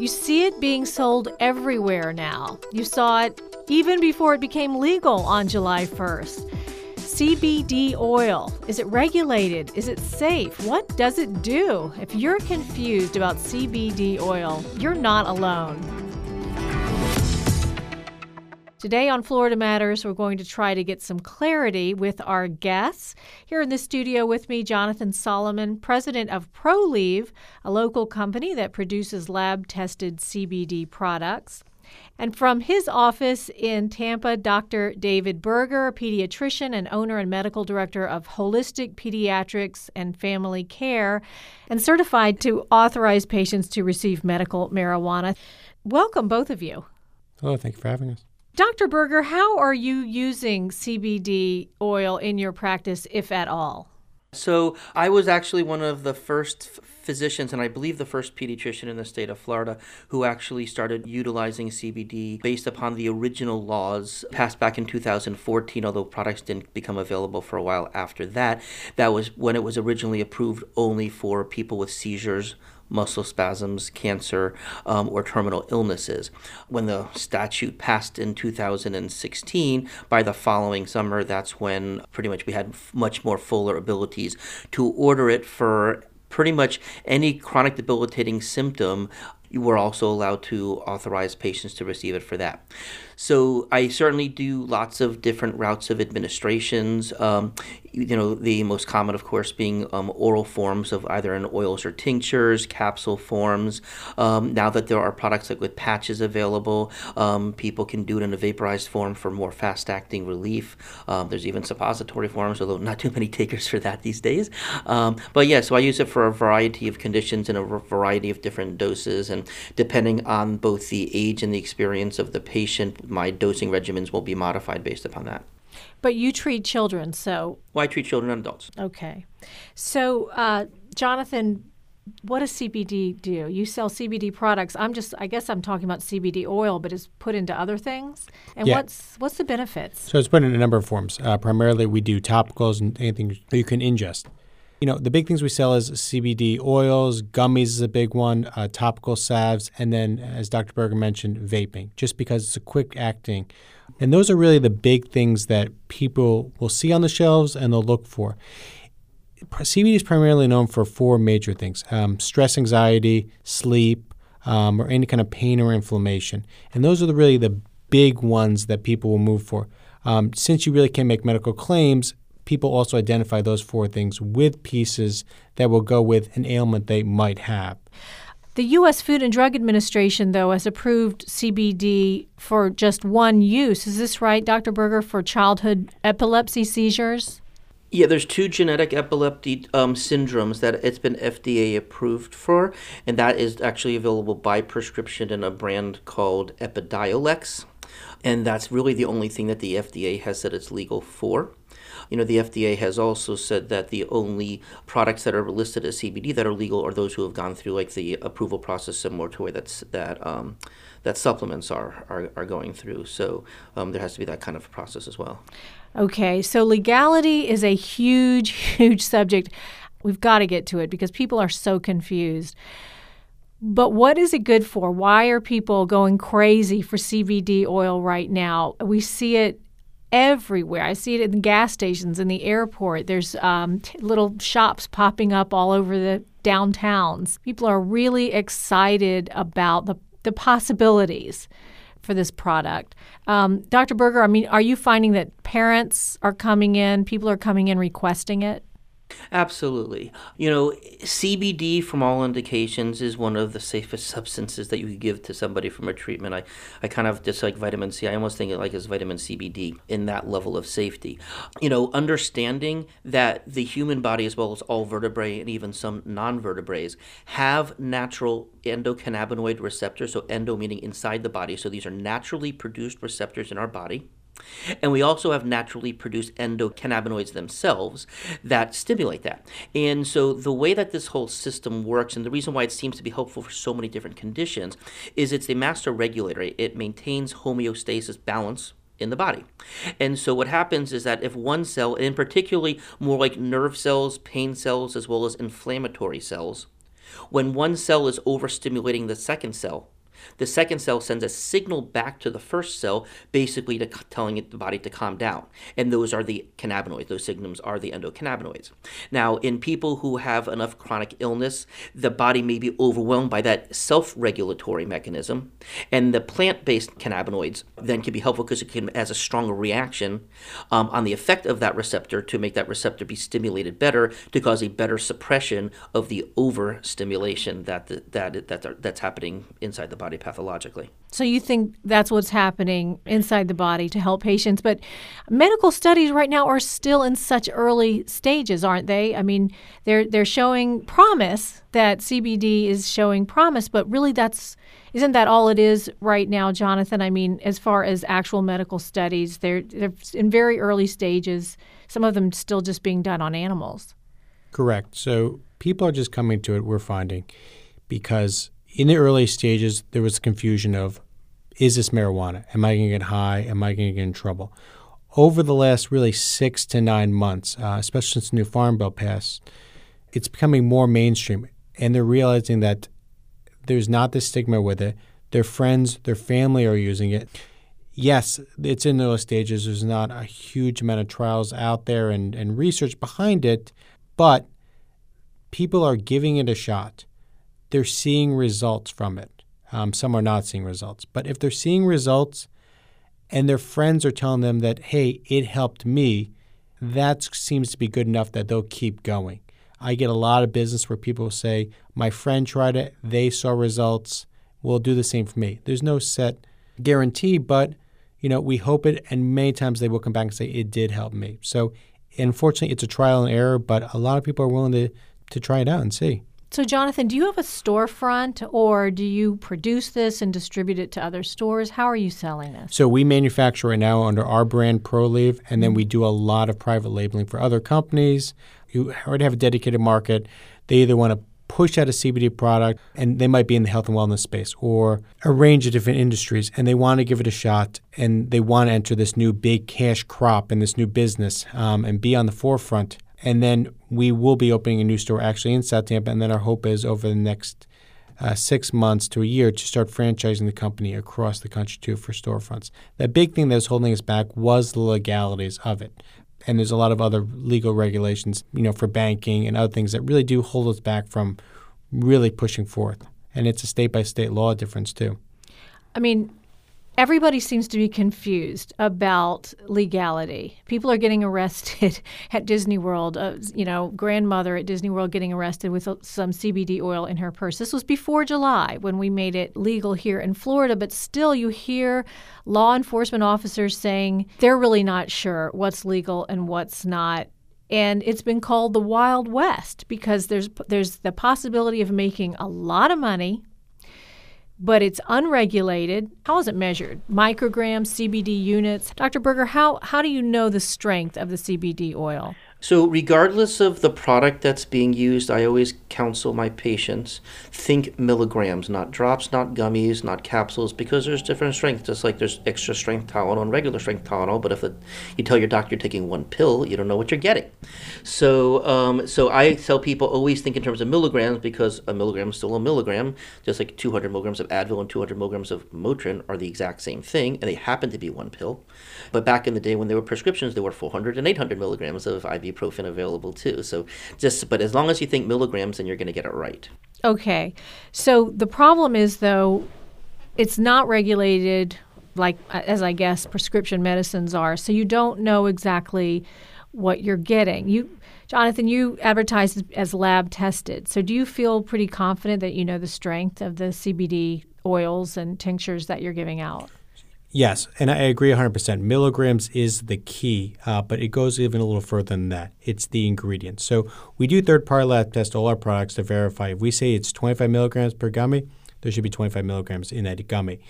You see it being sold everywhere now. You saw it even before it became legal on July 1st. CBD oil. Is it regulated? Is it safe? What does it do? If you're confused about CBD oil, you're not alone. Today on Florida Matters, we're going to try to get some clarity with our guests. Here in the studio with me, Jonathan Solomon, president of ProLieve, a local company that produces lab tested CBD products. And from his office in Tampa, Dr. David Berger, a pediatrician and owner and medical director of Holistic Pediatrics and Family Care, and certified to authorize patients to receive medical marijuana. Welcome, both of you. Hello, thank you for having us. Dr. Berger, how are you using CBD oil in your practice, if at all? So, I was actually one of the first physicians, and I believe the first pediatrician in the state of Florida, who actually started utilizing CBD based upon the original laws passed back in 2014, although products didn't become available for a while after that. That was when it was originally approved only for people with seizures muscle spasms, cancer, um, or terminal illnesses. When the statute passed in 2016, by the following summer, that's when pretty much we had much more fuller abilities to order it for pretty much any chronic debilitating symptom you were also allowed to authorize patients to receive it for that. So I certainly do lots of different routes of administrations. Um, you know, the most common, of course, being um, oral forms of either in oils or tinctures, capsule forms. Um, now that there are products like with patches available, um, people can do it in a vaporized form for more fast-acting relief. Um, there's even suppository forms, although not too many takers for that these days. Um, but yeah, so I use it for a variety of conditions in a variety of different doses, and depending on both the age and the experience of the patient, my dosing regimens will be modified based upon that. But you treat children, so. Well, I treat children and adults. Okay. So, uh, Jonathan, what does CBD do? You sell CBD products. I'm just, I guess I'm talking about CBD oil, but it's put into other things. And Yeah. what's what's the benefits? So it's put in a number of forms. Uh, primarily, we do topicals and anything that you can ingest. You know, the big things we sell is CBD oils, gummies is a big one, uh, topical salves, and then, as Dr. Berger mentioned, vaping, just because it's a quick acting. And those are really the big things that people will see on the shelves and they'll look for. CBD is primarily known for four major things um, stress, anxiety, sleep, um, or any kind of pain or inflammation. And those are the, really the big ones that people will move for. Um, since you really can't make medical claims, people also identify those four things with pieces that will go with an ailment they might have. The U.S. Food and Drug Administration, though, has approved CBD for just one use. Is this right, Dr. Berger, for childhood epilepsy seizures? Yeah, there's two genetic epilepsy um, syndromes that it's been FDA approved for, and that is actually available by prescription in a brand called Epidiolex. And that's really the only thing that the FDA has said it's legal for. You know, the FDA has also said that the only products that are listed as CBD that are legal are those who have gone through like the approval process similar to where that's that um, that supplements are, are are going through. So um, there has to be that kind of process as well. Okay, so legality is a huge, huge subject. We've got to get to it because people are so confused. But what is it good for? Why are people going crazy for CBD oil right now? We see it everywhere. I see it in gas stations, in the airport. There's um, t- little shops popping up all over the downtowns. People are really excited about the, the possibilities for this product. Um, Dr. Berger, I mean, are you finding that parents are coming in, people are coming in requesting it? Absolutely. You know, CBD, from all indications, is one of the safest substances that you could give to somebody from a treatment. I, I kind of dislike vitamin C. I almost think it like as vitamin CBD in that level of safety. You know, understanding that the human body, as well as all vertebrae and even some non vertebrates, have natural endocannabinoid receptors. So, endo meaning inside the body. So, these are naturally produced receptors in our body and we also have naturally produced endocannabinoids themselves that stimulate that. And so the way that this whole system works, and the reason why it seems to be helpful for so many different conditions, is it's a master regulator. It maintains homeostasis balance in the body. And so what happens is that if one cell, and particularly more like nerve cells, pain cells, as well as inflammatory cells, when one cell is overstimulating the second cell, the second cell sends a signal back to the first cell, basically to, telling it, the body to calm down. And those are the cannabinoids. Those signals are the endocannabinoids. Now, in people who have enough chronic illness, the body may be overwhelmed by that self regulatory mechanism. And the plant based cannabinoids then can be helpful because it can, has a stronger reaction um, on the effect of that receptor to make that receptor be stimulated better to cause a better suppression of the overstimulation that, that, that, that's happening inside the body body pathologically. So you think that's what's happening inside the body to help patients, but medical studies right now are still in such early stages, aren't they? I mean, they're they're showing promise that CBD is showing promise, but really that's isn't that all it is right now, Jonathan? I mean, as far as actual medical studies, they're they're in very early stages. Some of them still just being done on animals. Correct. So people are just coming to it. We're finding because in the early stages, there was confusion of is this marijuana? Am I going to get high? Am I going to get in trouble? Over the last really six to nine months, uh, especially since the new Farm Bill passed, it's becoming more mainstream. And they're realizing that there's not this stigma with it. Their friends, their family are using it. Yes, it's in those stages. There's not a huge amount of trials out there and, and research behind it, but people are giving it a shot they're seeing results from it. Um, some are not seeing results. But if they're seeing results and their friends are telling them that, hey, it helped me, that seems to be good enough that they'll keep going. I get a lot of business where people say, my friend tried it, they saw results, will do the same for me. There's no set guarantee, but you know, we hope it, and many times they will come back and say it did help me. So, unfortunately, it's a trial and error, but a lot of people are willing to to try it out and see. So, Jonathan, do you have a storefront or do you produce this and distribute it to other stores? How are you selling this? So, we manufacture it now under our brand ProLieve, and then we do a lot of private labeling for other companies who already have a dedicated market. They either want to push out a CBD product and they might be in the health and wellness space or a range of different industries and they want to give it a shot and they want to enter this new big cash crop in this new business um, and be on the forefront and then we will be opening a new store actually in South Tampa. And then our hope is over the next uh, six months to a year to start franchising the company across the country too for storefronts. The big thing that was holding us back was the legalities of it. And there's a lot of other legal regulations, you know, for banking and other things that really do hold us back from really pushing forth. And it's a state by state law difference too. I mean, everybody seems to be confused about legality. People are getting arrested at Disney World. Uh, you know, grandmother at Disney World getting arrested with some CBD oil in her purse. This was before July when we made it legal here in Florida, but still you hear law enforcement officers saying they're really not sure what's legal and what's not and it's been called the Wild West because there's there's the possibility of making a lot of money but it's unregulated. How is it measured? Micrograms, CBD units. Dr. Berger, how, how do you know the strength of the CBD oil? So, regardless of the product that's being used, I always counsel my patients think milligrams, not drops, not gummies, not capsules, because there's different strengths. Just like there's extra strength Tylenol and regular strength Tylenol, but if it, you tell your doctor you're taking one pill, you don't know what you're getting. So, um, so I tell people always think in terms of milligrams because a milligram is still a milligram, just like 200 milligrams of Advil and 200 milligrams of Motrin are the exact same thing, and they happen to be one pill. But back in the day when there were prescriptions, there were 400 and 800 milligrams of IV ibuprofen available too. So just, but as long as you think milligrams, then you're going to get it right. Okay. So the problem is, though, it's not regulated like, uh, as I guess prescription medicines are. So you don't know exactly what you're getting. You, Jonathan, you advertise as lab tested. So do you feel pretty confident that you know the strength of the CBD oils and tinctures that you're giving out? Yes, and I agree 100%. Milligrams is the key, uh, but it goes even a little further than that. It's the ingredients. So we do third party lab test all our products to verify. If we say it's 25 milligrams per gummy, there should be 25 milligrams in that gummy.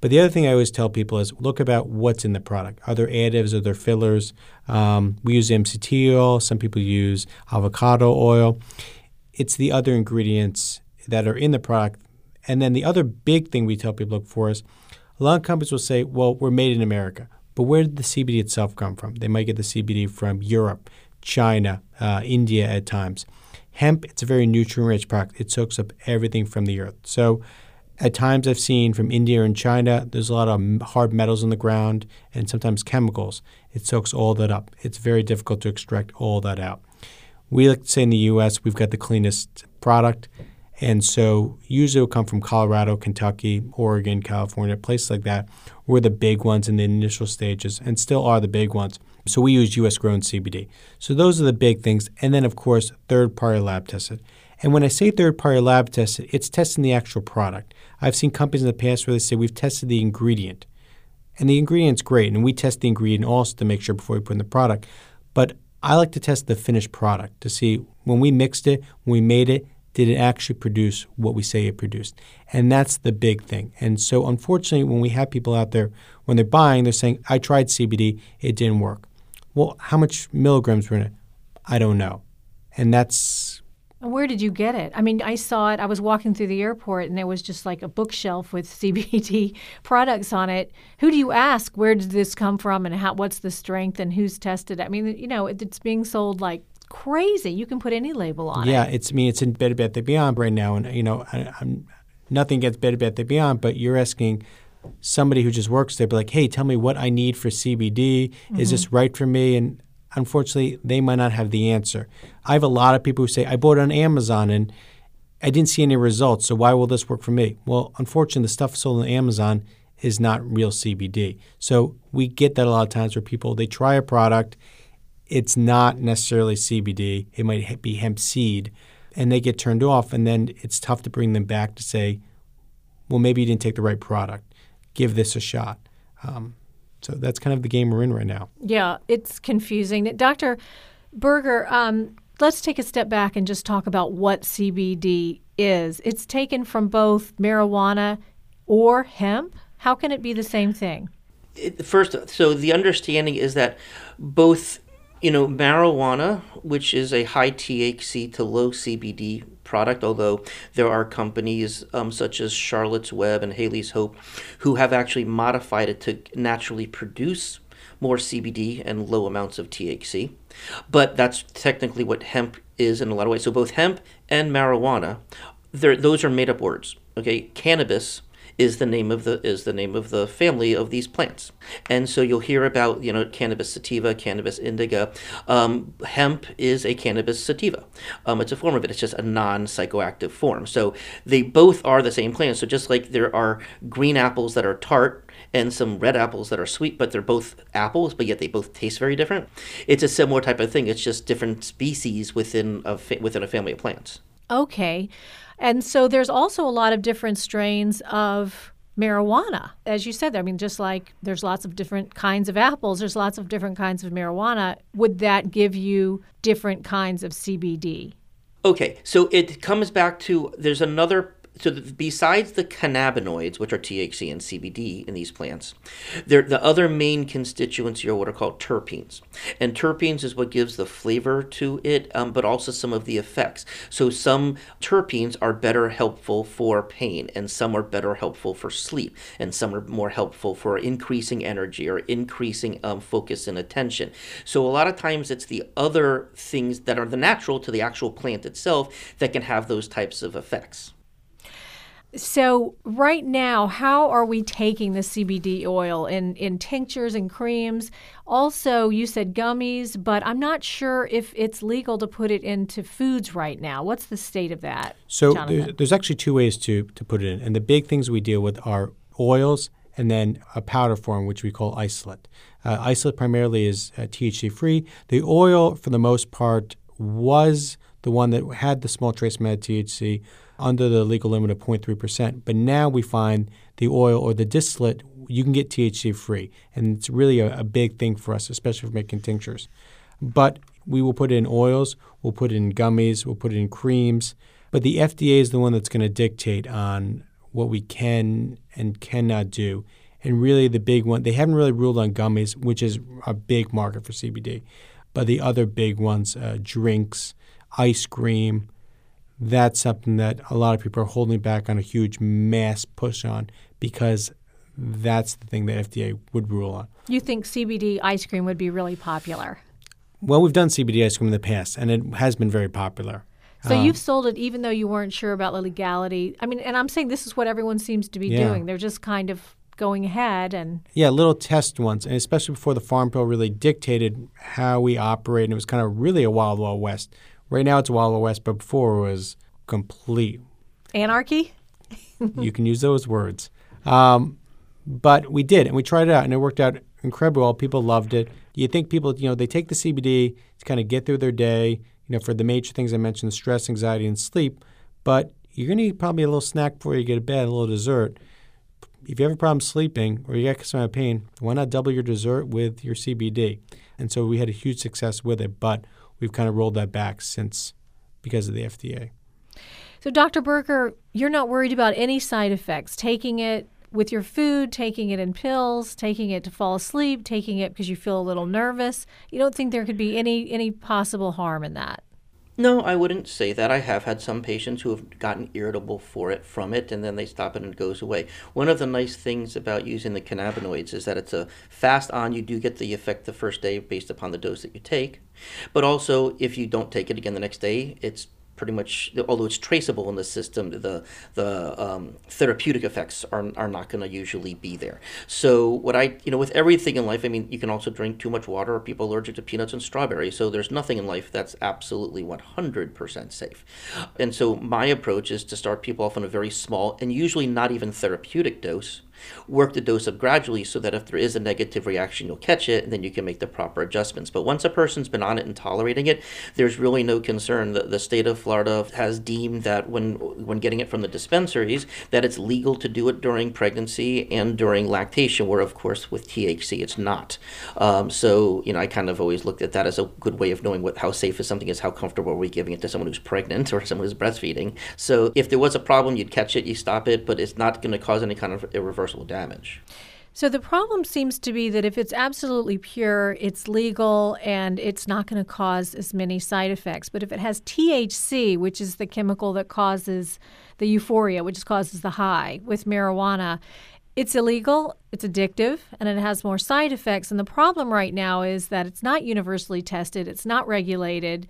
But the other thing I always tell people is look about what's in the product. Are there additives? Are there fillers? Um, we use MCT oil. Some people use avocado oil. It's the other ingredients that are in the product. And then the other big thing we tell people look for is – a lot of companies will say, well, we're made in America. But where did the CBD itself come from? They might get the CBD from Europe, China, uh, India at times. Hemp, it's a very nutrient rich product. It soaks up everything from the earth. So at times I've seen from India and China, there's a lot of hard metals in the ground and sometimes chemicals. It soaks all that up. It's very difficult to extract all that out. We like to say in the U.S., we've got the cleanest product. And so usually it will come from Colorado, Kentucky, Oregon, California, places like that were the big ones in the initial stages and still are the big ones. So we use US grown CBD. So those are the big things. And then, of course, third party lab tested. And when I say third party lab tested, it's testing the actual product. I've seen companies in the past where they say we've tested the ingredient. And the ingredient's great. And we test the ingredient also to make sure before we put in the product. But I like to test the finished product to see when we mixed it, when we made it, did it actually produce what we say it produced? And that's the big thing. And so, unfortunately, when we have people out there, when they're buying, they're saying, I tried CBD, it didn't work. Well, how much milligrams were in it? I don't know. And that's. Where did you get it? I mean, I saw it. I was walking through the airport and there was just like a bookshelf with CBD products on it. Who do you ask? Where did this come from and how, what's the strength and who's tested it? I mean, you know, it's being sold like crazy. You can put any label on yeah, it. Yeah, it's I mean it's in Better Bath Beyond right now, and you know I, am nothing against Better Bath Beyond, but you're asking somebody who just works there, be like, hey, tell me what I need for CBD. Mm-hmm. Is this right for me? And unfortunately, they might not have the answer. I have a lot of people who say I bought it on Amazon and I didn't see any results, so why will this work for me? Well, unfortunately, the stuff sold on Amazon is not real CBD. So we get that a lot of times where people they try a product it's not necessarily CBD. It might be hemp seed, and they get turned off, and then it's tough to bring them back to say, well, maybe you didn't take the right product. Give this a shot. Um, so that's kind of the game we're in right now. Yeah, it's confusing. Dr. Berger, um, let's take a step back and just talk about what CBD is. It's taken from both marijuana or hemp. How can it be the same thing? It, first, so the understanding is that both you know, marijuana, which is a high THC to low CBD product, although there are companies um, such as Charlotte's Web and Haleigh's Hope who have actually modified it to naturally produce more CBD and low amounts of THC. But that's technically what hemp is in a lot of ways. So both hemp and marijuana, those are made up words. Okay, cannabis is the name of the is the name of the family of these plants. And so you'll hear about you know cannabis sativa, cannabis indica. Um, hemp is a cannabis sativa. Um, it's a form of it. It's just a non psychoactive form. So they both are the same plant. So just like there are green apples that are tart and some red apples that are sweet, but they're both apples, but yet they both taste very different. It's a similar type of thing. It's just different species within a fa- within a family of plants. Okay. And so there's also a lot of different strains of marijuana. As you said, I mean, just like there's lots of different kinds of apples, there's lots of different kinds of marijuana. Would that give you different kinds of CBD? Okay, so it comes back to there's another so the, besides the cannabinoids, which are THC and CBD in these plants, the other main constituents are what are called terpenes, and terpenes is what gives the flavor to it, um, but also some of the effects. So some terpenes are better helpful for pain, and some are better helpful for sleep, and some are more helpful for increasing energy or increasing um, focus and attention. So a lot of times it's the other things that are the natural to the actual plant itself that can have those types of effects. So right now, how are we taking the CBD oil in in tinctures and creams? Also, you said gummies, but I'm not sure if it's legal to put it into foods right now. What's the state of that? So there's, there's actually two ways to to put it in, and the big things we deal with are oils and then a powder form which we call isolate. Uh, isolate primarily is uh, THC free. The oil, for the most part, was the one that had the small trace amount of THC under the legal limit of 0.3%. But now we find the oil or the distillate, you can get THC free. And it's really a, a big thing for us, especially for making tinctures. But we will put it in oils, we'll put it in gummies, we'll put it in creams. But the FDA is the one that's going to dictate on what we can and cannot do. And really, the big one, they haven't really ruled on gummies, which is a big market for CBD. But the other big ones, uh, drinks, ice cream, that's something that a lot of people are holding back on a huge mass push on because that's the thing that FDA would rule on. You think CBD ice cream would be really popular? Well, we've done CBD ice cream in the past, and it has been very popular. So um, you've sold it even though you weren't sure about the legality. I mean, and I'm saying this is what everyone seems to be yeah. doing. They're just kind of going ahead and yeah, little test ones, and especially before the Farm Bill really dictated how we operate, and it was kind of really a wild, wild west. Right now, it's wild, west, but before it was complete anarchy. you can use those words, um, but we did, and we tried it out, and it worked out incredibly well. People loved it. You think people, you know, they take the CBD to kind of get through their day, you know, for the major things I mentioned, stress, anxiety, and sleep. But you're going to eat probably a little snack before you get to bed, a little dessert. If you have a problem sleeping or you get some pain, why not double your dessert with your CBD? And so we had a huge success with it, but we've kind of rolled that back since because of the FDA. So, Dr. Berger, you're not worried about any side effects taking it with your food, taking it in pills, taking it to fall asleep, taking it because you feel a little nervous. You don't think there could be any any possible harm in that? No, I wouldn't say that. I have had some patients who have gotten irritable for it from it and then they stop it and it goes away. One of the nice things about using the cannabinoids is that it's a fast on. You do get the effect the first day based upon the dose that you take. But also, if you don't take it again the next day, it's pretty much, although it's traceable in the system, the the um, therapeutic effects are, are not going to usually be there. So what I, you know, with everything in life, I mean, you can also drink too much water, or people allergic to peanuts and strawberries. So there's nothing in life that's absolutely 100% safe. And so my approach is to start people off on a very small and usually not even therapeutic dose work the dose up gradually so that if there is a negative reaction, you'll catch it and then you can make the proper adjustments. But once a person's been on it and tolerating it, there's really no concern. The, the state of Florida has deemed that when when getting it from the dispensaries, that it's legal to do it during pregnancy and during lactation, where of course with THC it's not. Um, so you know, I kind of always looked at that as a good way of knowing what how safe is something is, how comfortable are we giving it to someone who's pregnant or someone who's breastfeeding. So if there was a problem, you'd catch it, you stop it, but it's not going to cause any kind of irreversible damage. So the problem seems to be that if it's absolutely pure, it's legal and it's not going to cause as many side effects. But if it has THC, which is the chemical that causes the euphoria, which causes the high with marijuana, it's illegal, it's addictive, and it has more side effects. And the problem right now is that it's not universally tested, it's not regulated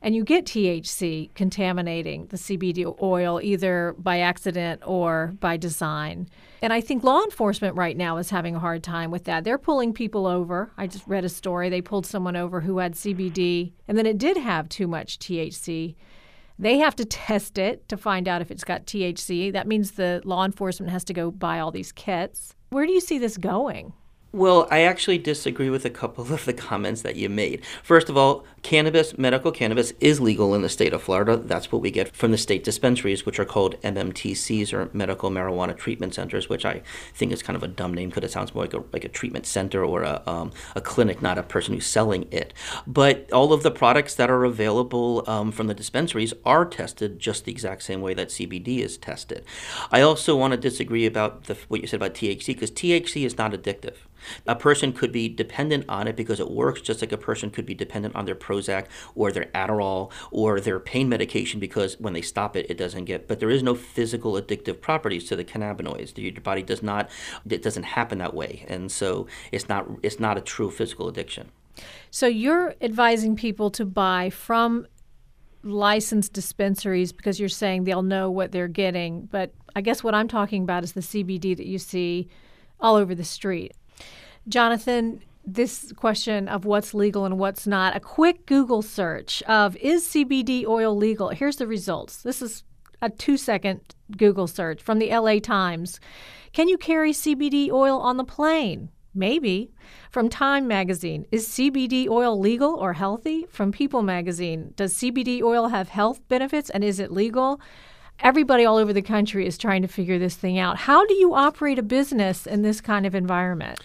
and you get THC contaminating the CBD oil either by accident or by design. And I think law enforcement right now is having a hard time with that. They're pulling people over. I just read a story. They pulled someone over who had CBD and then it did have too much THC. They have to test it to find out if it's got THC. That means the law enforcement has to go buy all these kits. Where do you see this going? Well, I actually disagree with a couple of the comments that you made. First of all, cannabis, medical cannabis, is legal in the state of Florida. That's what we get from the state dispensaries, which are called MMTCs or Medical Marijuana Treatment Centers, which I think is kind of a dumb name because it sounds more like a, like a treatment center or a, um, a clinic, not a person who's selling it. But all of the products that are available um, from the dispensaries are tested just the exact same way that CBD is tested. I also want to disagree about the, what you said about THC because THC is not addictive. A person could be dependent on it because it works, just like a person could be dependent on their Prozac or their Adderall or their pain medication because when they stop it, it doesn't get. But there is no physical addictive properties to the cannabinoids. Your body does not. It doesn't happen that way, and so it's not. It's not a true physical addiction. So you're advising people to buy from licensed dispensaries because you're saying they'll know what they're getting. But I guess what I'm talking about is the CBD that you see all over the street. Jonathan, this question of what's legal and what's not, a quick Google search of is CBD oil legal? Here's the results. This is a two second Google search from the LA Times. Can you carry CBD oil on the plane? Maybe. From Time magazine, is CBD oil legal or healthy? From People magazine, does CBD oil have health benefits and is it legal? Everybody all over the country is trying to figure this thing out. How do you operate a business in this kind of environment?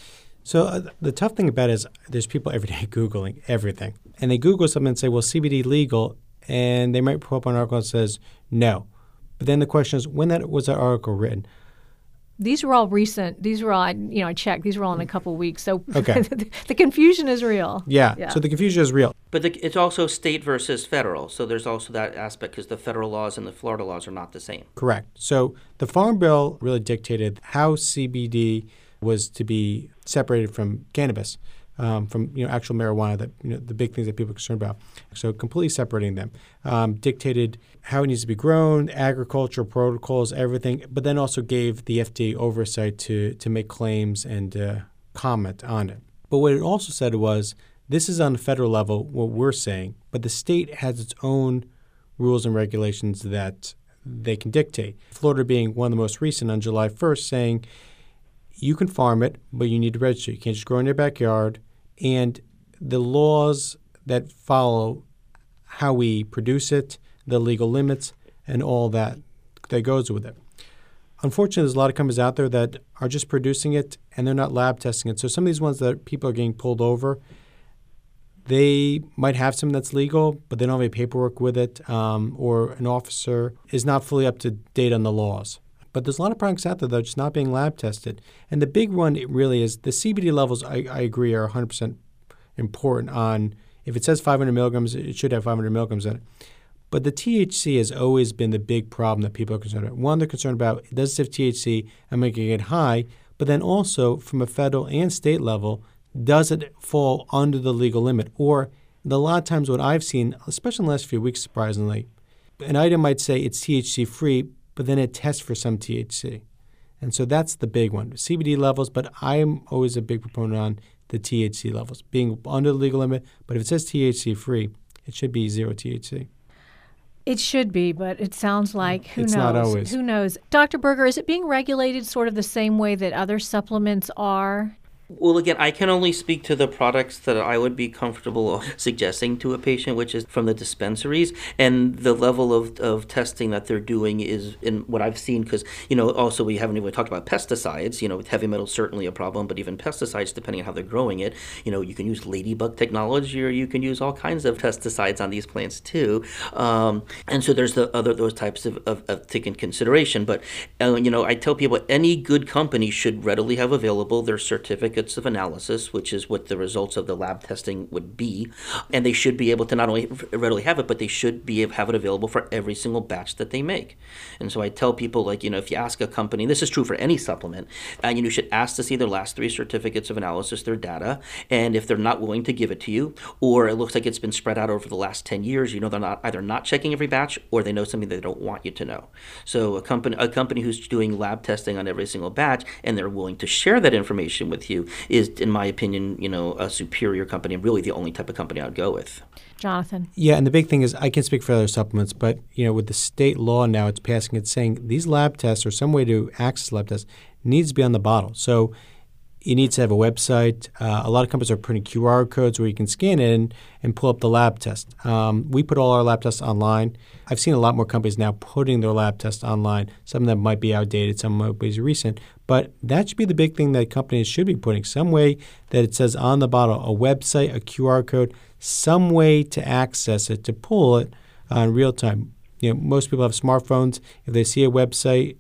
So uh, the tough thing about it is there's people every day Googling everything. And they Google something and say, well, CBD legal. And they might pull up an article that says no. But then the question is, when that was that article written? These were all recent. These were all, you know, I checked. These were all in a couple weeks. So Okay. the confusion is real. Yeah. Yeah. So the confusion is real. But the, it's also state versus federal, so there's also that aspect because the federal laws and the Florida laws are not the same. Correct. So the Farm Bill really dictated how CBD was to be separated from cannabis, um, from you know actual marijuana. That you know the big things that people are concerned about. So completely separating them um, dictated how it needs to be grown, agricultural protocols, everything. But then also gave the FDA oversight to to make claims and uh, comment on it. But what it also said was this is on the federal level what we're saying, but the state has its own rules and regulations that they can dictate. Florida being one of the most recent on July 1st, saying you can farm it, but you need to register. You can't just grow in your backyard. And the laws that follow how we produce it, the legal limits, and all that that goes with it. Unfortunately, there's a lot of companies out there that are just producing it and they're not lab testing it. So some of these ones that people are getting pulled over, they might have something that's legal, but they don't have any paperwork with it, um, or an officer is not fully up to date on the laws. But there's a lot of products out there that are just not being lab tested. And the big one it really is the CBD levels, I, I agree, are 100% important on if it says 500 milligrams, it should have 500 milligrams in it. But the THC has always been the big problem that people are concerned about. One, they're concerned about does it have THC? Am I going to get high? But then also from a federal and state level, does it fall under the legal limit? Or a lot of times, what I've seen, especially in the last few weeks, surprisingly, an item might say it's THC free, but then it tests for some THC. And so that's the big one CBD levels, but I'm always a big proponent on the THC levels being under the legal limit. But if it says THC free, it should be zero THC. It should be, but it sounds mm, like who It's knows? not always. Who knows? Dr. Berger, is it being regulated sort of the same way that other supplements are? Well, again, I can only speak to the products that I would be comfortable suggesting to a patient, which is from the dispensaries, and the level of, of testing that they're doing is in what I've seen. Because you know, also we haven't even talked about pesticides. You know, with heavy metals certainly a problem, but even pesticides, depending on how they're growing it, you know, you can use ladybug technology, or you can use all kinds of pesticides on these plants too. Um, and so there's the other those types of, of, of taken consideration. But uh, you know, I tell people any good company should readily have available their of analysis, which is what the results of the lab testing would be, and they should be able to not only readily have it, but they should be have it available for every single batch that they make. And so I tell people, like you know, if you ask a company, this is true for any supplement, and you should ask to see their last three certificates of analysis, their data, and if they're not willing to give it to you, or it looks like it's been spread out over the last ten years, you know they're not either not checking every batch or they know something they don't want you to know. So a company a company who's doing lab testing on every single batch and they're willing to share that information with you is, in my opinion, you know, a superior company and really the only type of company I'd go with. Jonathan. Yeah, and the big thing is I can speak for other supplements, but you know, with the state law now, it's passing It's saying these lab tests or some way to access lab tests needs to be on the bottle. So it need to have a website. Uh, a lot of companies are putting QR codes where you can scan in and, pull up the lab test. Um, we put all our lab tests online. I've seen a lot more companies now putting their lab tests online. Some of them might be outdated, some might be recent, but that should be the big thing that companies should be putting some way that it says on the bottle a website, a QR code, some way to access it, to pull it uh, in real time. You know, most people have smartphones. If they see a website,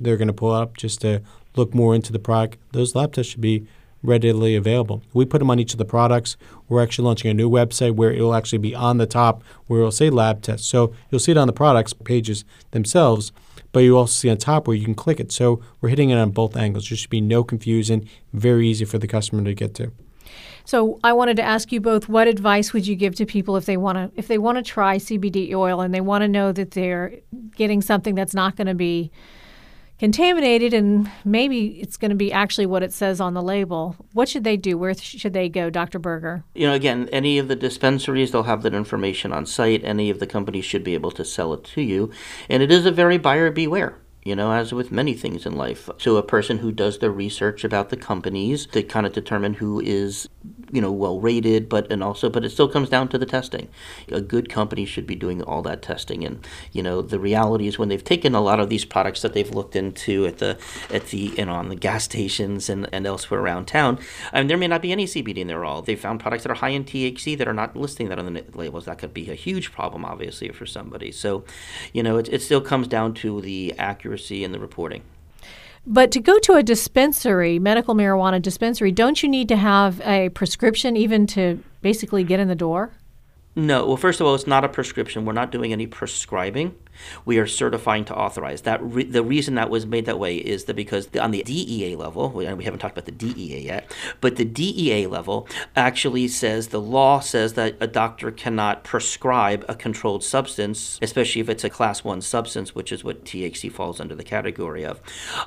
they're going to pull up just to look more into the product. Those lab tests should be readily available. We put them on each of the products. We're actually launching a new website where it will actually be on the top where it will say lab test. So you'll see it on the products pages themselves, but you also see on top where you can click it. So we're hitting it on both angles. There should be no confusion, very easy for the customer to get to. So I wanted to ask you both what advice would you give to people if they want to if they want to try CBD oil and they want to know that they're getting something that's not going to be contaminated and maybe it's going to be actually what it says on the label. What should they do? Where should they go, Dr. Berger? You know, again, any of the dispensaries, they'll have that information on site. Any of the companies should be able to sell it to you. And it is a very buyer beware. You know, as with many things in life. So a person who does the research about the companies to kind of determine who is you know well rated but and also but it still comes down to the testing. A good company should be doing all that testing and you know the reality is when they've taken a lot of these products that they've looked into at the at the you know on the gas stations and, and elsewhere around town I mean there may not be any CBD in there all. They found products that are high in THC that are not listing that on the labels. That could be a huge problem obviously for somebody. So you know it, it still comes down to the accuracy and the reporting but to go to a dispensary, medical marijuana dispensary, don't you need to have a prescription even to basically get in the door? No. Well, first of all, it's not a prescription. We're not doing any prescribing we are certifying to authorize. That re- the reason that was made that way is that because on the DEA level, we, we haven't talked about the DEA yet, but the DEA level actually says the law says that a doctor cannot prescribe a controlled substance, especially if it's a class one substance, which is what THC falls under the category of.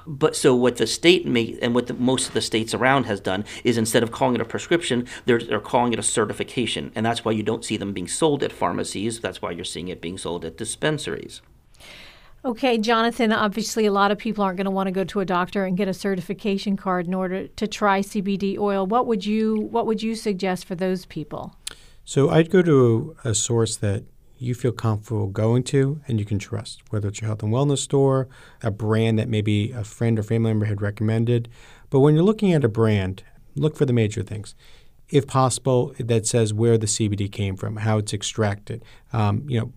But so what the state may and what the, most of the states around has done is instead of calling it a prescription, they're, they're calling it a certification, and that's why you don't see them being sold at pharmacies. That's why you're seeing it being sold at dispensaries. Okay, Jonathan, obviously a lot of people aren't going to want to go to a doctor and get a certification card in order to try CBD oil. What would you what would you suggest for those people? So I'd go to a source that you feel comfortable going to and you can trust, whether it's your health and wellness store, a brand that maybe a friend or family member had recommended. But when you're looking at a brand, look for the major things. If possible, that says where the CBD came from, how it's extracted. Um, you know,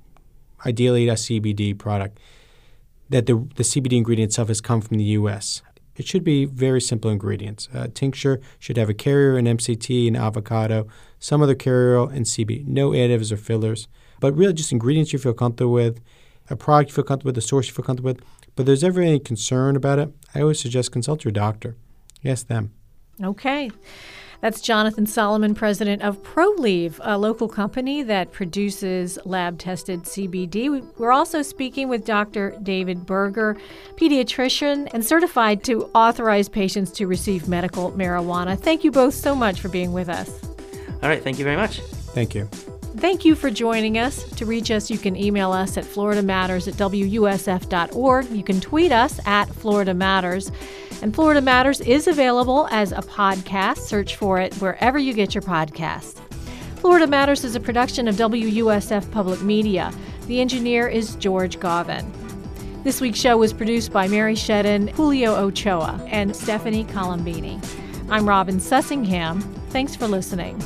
ideally a CBD product that the, the CBD ingredient itself has come from the U.S. It should be very simple ingredients. A tincture should have a carrier, an MCT, an avocado, some other carrier, and CBD. No additives or fillers, but really just ingredients you feel comfortable with, a product you feel comfortable with, a source you feel comfortable with. But there's ever any concern about it, I always suggest consult your doctor. Ask them. Okay. That's Jonathan Solomon, president of ProLieve, a local company that produces lab tested CBD. We're also speaking with Dr. David Berger, pediatrician and certified to authorize patients to receive medical marijuana. Thank you both so much for being with us. All right. Thank you very much. Thank you. Thank you for joining us. To reach us, you can email us at floridamatters at wusf.org. You can tweet us at Florida Matters. And Florida Matters is available as a podcast. Search for it wherever you get your podcasts. Florida Matters is a production of WUSF Public Media. The engineer is George Govin. This week's show was produced by Mary Shedden, Julio Ochoa, and Stephanie Colombini. I'm Robin Sussingham. Thanks for listening.